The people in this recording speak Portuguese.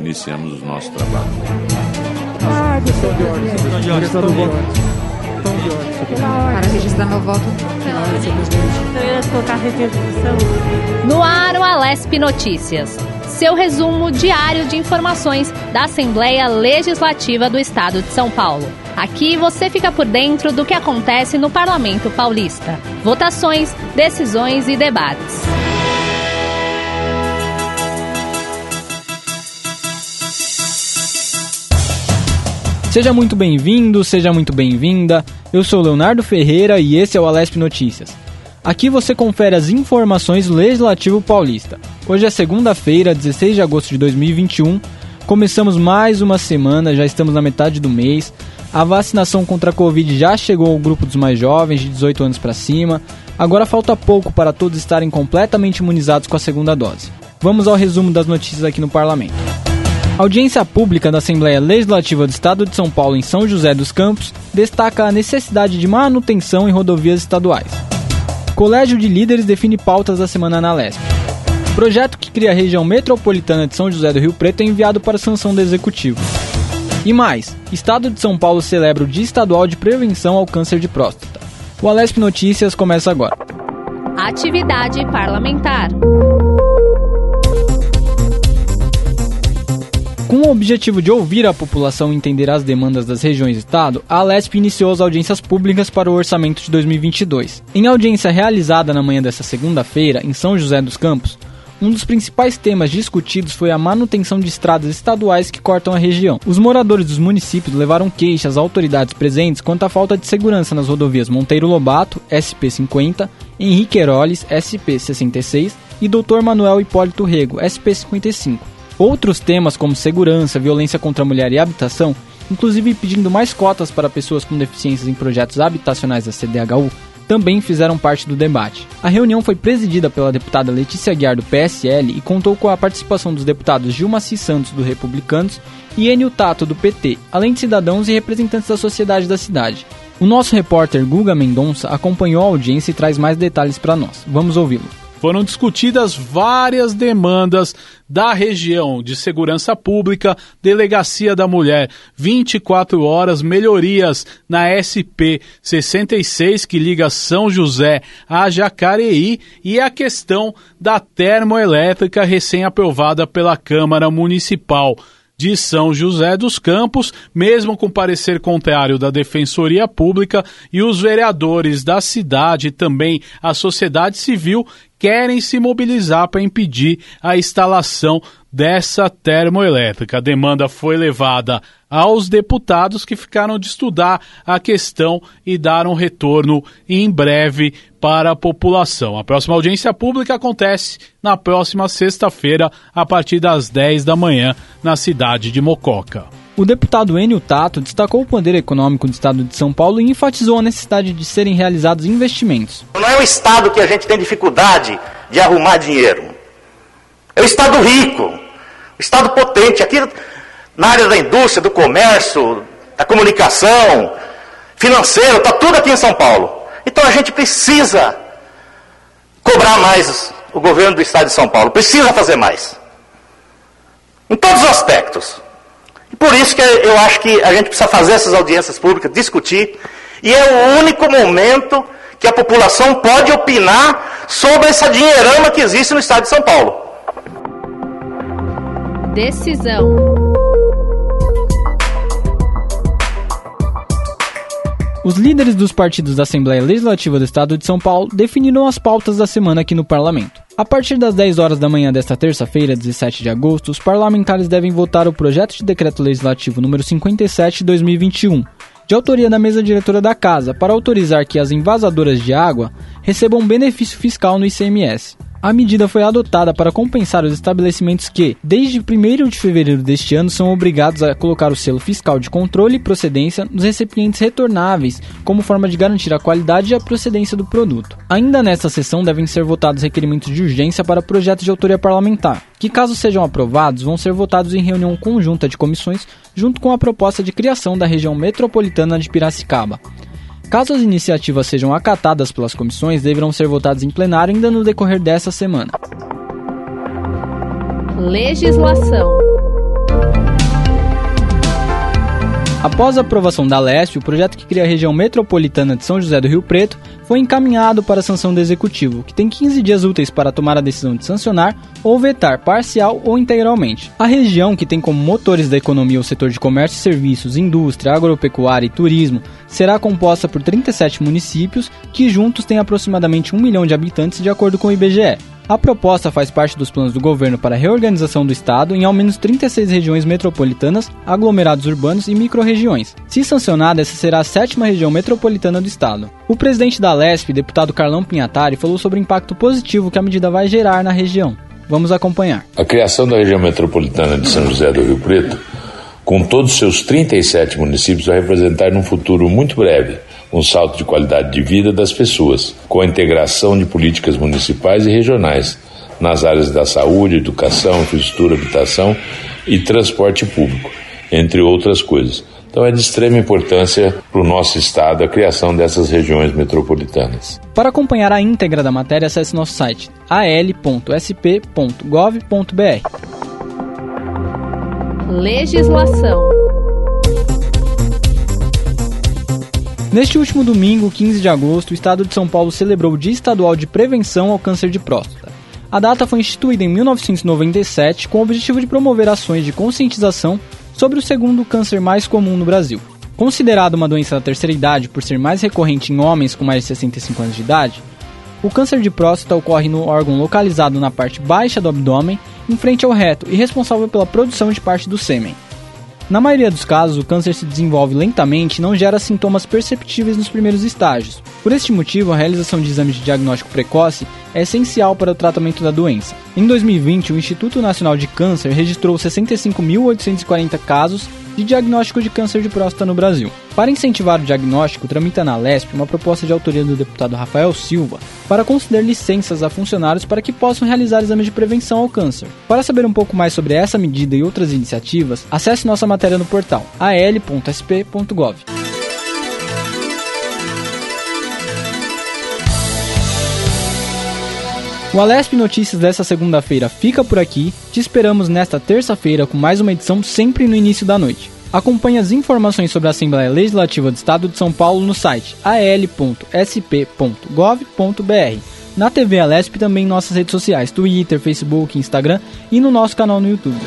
Iniciamos o nosso trabalho. Ah, questão de ordem. Questão de ordem. Questão de ordem. Para registrar meu voto. Eu ia colocar requisição. No ar, o Alesp Notícias. Seu resumo diário de informações da Assembleia Legislativa do Estado de São Paulo. Aqui você fica por dentro do que acontece no Parlamento Paulista. Votações, decisões e debates. Seja muito bem-vindo, seja muito bem-vinda. Eu sou Leonardo Ferreira e esse é o Alesp Notícias. Aqui você confere as informações do Legislativo Paulista. Hoje é segunda-feira, 16 de agosto de 2021. Começamos mais uma semana, já estamos na metade do mês. A vacinação contra a Covid já chegou ao grupo dos mais jovens, de 18 anos para cima. Agora falta pouco para todos estarem completamente imunizados com a segunda dose. Vamos ao resumo das notícias aqui no Parlamento. Audiência pública da Assembleia Legislativa do Estado de São Paulo em São José dos Campos destaca a necessidade de manutenção em rodovias estaduais. Colégio de Líderes define pautas da semana na Lesp. Projeto que cria a região metropolitana de São José do Rio Preto é enviado para sanção do Executivo. E mais, Estado de São Paulo celebra o Dia Estadual de Prevenção ao Câncer de Próstata. O Alesp Notícias começa agora. Atividade parlamentar. Com o objetivo de ouvir a população e entender as demandas das regiões do estado, a Alesp iniciou as audiências públicas para o orçamento de 2022. Em audiência realizada na manhã desta segunda-feira, em São José dos Campos, um dos principais temas discutidos foi a manutenção de estradas estaduais que cortam a região. Os moradores dos municípios levaram queixas às autoridades presentes quanto à falta de segurança nas rodovias Monteiro Lobato, SP-50, Henrique Heroles, SP-66 e Dr. Manuel Hipólito Rego, SP-55. Outros temas como segurança, violência contra a mulher e habitação, inclusive pedindo mais cotas para pessoas com deficiências em projetos habitacionais da CDHU, também fizeram parte do debate. A reunião foi presidida pela deputada Letícia Guiar do PSL e contou com a participação dos deputados Gilma C. Santos do Republicanos e Enio Tato do PT, além de cidadãos e representantes da sociedade da cidade. O nosso repórter Guga Mendonça acompanhou a audiência e traz mais detalhes para nós. Vamos ouvi-lo foram discutidas várias demandas da região de segurança pública, delegacia da mulher, 24 horas, melhorias na SP 66 que liga São José a Jacareí e a questão da termoelétrica recém-aprovada pela Câmara Municipal de São José dos Campos, mesmo com parecer contrário da Defensoria Pública e os vereadores da cidade também a sociedade civil querem se mobilizar para impedir a instalação dessa termoelétrica. A demanda foi levada aos deputados que ficaram de estudar a questão e dar um retorno em breve para a população. A próxima audiência pública acontece na próxima sexta-feira, a partir das 10 da manhã, na cidade de Mococa. O deputado Enio Tato destacou o poder econômico do Estado de São Paulo e enfatizou a necessidade de serem realizados investimentos. Não é o Estado que a gente tem dificuldade de arrumar dinheiro. É o Estado rico, o Estado potente. Aqui na área da indústria, do comércio, da comunicação, financeiro, está tudo aqui em São Paulo. Então a gente precisa cobrar mais o governo do Estado de São Paulo, precisa fazer mais. Em todos os aspectos. Por isso que eu acho que a gente precisa fazer essas audiências públicas, discutir, e é o único momento que a população pode opinar sobre essa dinheirama que existe no Estado de São Paulo. Decisão. Os líderes dos partidos da Assembleia Legislativa do Estado de São Paulo definiram as pautas da semana aqui no Parlamento. A partir das 10 horas da manhã desta terça-feira, 17 de agosto, os parlamentares devem votar o projeto de decreto legislativo número 57 de 2021, de autoria da mesa diretora da Casa, para autorizar que as invasadoras de água recebam benefício fiscal no ICMS. A medida foi adotada para compensar os estabelecimentos que, desde 1 de fevereiro deste ano, são obrigados a colocar o selo fiscal de controle e procedência nos recipientes retornáveis, como forma de garantir a qualidade e a procedência do produto. Ainda nesta sessão devem ser votados requerimentos de urgência para projetos de autoria parlamentar, que, caso sejam aprovados, vão ser votados em reunião conjunta de comissões, junto com a proposta de criação da região metropolitana de Piracicaba. Caso as iniciativas sejam acatadas pelas comissões, deverão ser votadas em plenário ainda no decorrer dessa semana. Legislação. Após a aprovação da LESP, o projeto que cria a região metropolitana de São José do Rio Preto foi encaminhado para a sanção do Executivo, que tem 15 dias úteis para tomar a decisão de sancionar ou vetar parcial ou integralmente. A região, que tem como motores da economia o setor de comércio e serviços, indústria, agropecuária e turismo, será composta por 37 municípios, que juntos têm aproximadamente 1 milhão de habitantes, de acordo com o IBGE. A proposta faz parte dos planos do governo para a reorganização do estado em ao menos 36 regiões metropolitanas, aglomerados urbanos e microrregiões. Se sancionada, essa será a sétima região metropolitana do estado. O presidente da LESP, deputado Carlão Pinhatari, falou sobre o impacto positivo que a medida vai gerar na região. Vamos acompanhar. A criação da região metropolitana de São José do Rio Preto, com todos seus 37 municípios, vai representar num futuro muito breve um salto de qualidade de vida das pessoas, com a integração de políticas municipais e regionais nas áreas da saúde, educação, infraestrutura, habitação e transporte público, entre outras coisas. Então é de extrema importância para o nosso estado a criação dessas regiões metropolitanas. Para acompanhar a íntegra da matéria, acesse nosso site al.sp.gov.br. Legislação. Neste último domingo, 15 de agosto, o estado de São Paulo celebrou o Dia Estadual de Prevenção ao Câncer de Próstata. A data foi instituída em 1997 com o objetivo de promover ações de conscientização sobre o segundo câncer mais comum no Brasil. Considerado uma doença da terceira idade por ser mais recorrente em homens com mais de 65 anos de idade, o câncer de próstata ocorre no órgão localizado na parte baixa do abdômen, em frente ao reto e responsável pela produção de parte do sêmen. Na maioria dos casos, o câncer se desenvolve lentamente e não gera sintomas perceptíveis nos primeiros estágios. Por este motivo, a realização de exames de diagnóstico precoce é essencial para o tratamento da doença. Em 2020, o Instituto Nacional de Câncer registrou 65.840 casos de diagnóstico de câncer de próstata no Brasil. Para incentivar o diagnóstico, tramita na LESP uma proposta de autoria do deputado Rafael Silva para conceder licenças a funcionários para que possam realizar exames de prevenção ao câncer. Para saber um pouco mais sobre essa medida e outras iniciativas, acesse nossa matéria no portal al.sp.gov. O Alesp Notícias dessa segunda-feira fica por aqui. Te esperamos nesta terça-feira com mais uma edição sempre no início da noite. Acompanhe as informações sobre a Assembleia Legislativa do Estado de São Paulo no site al.sp.gov.br, na TV Alesp também em nossas redes sociais, Twitter, Facebook, Instagram e no nosso canal no YouTube.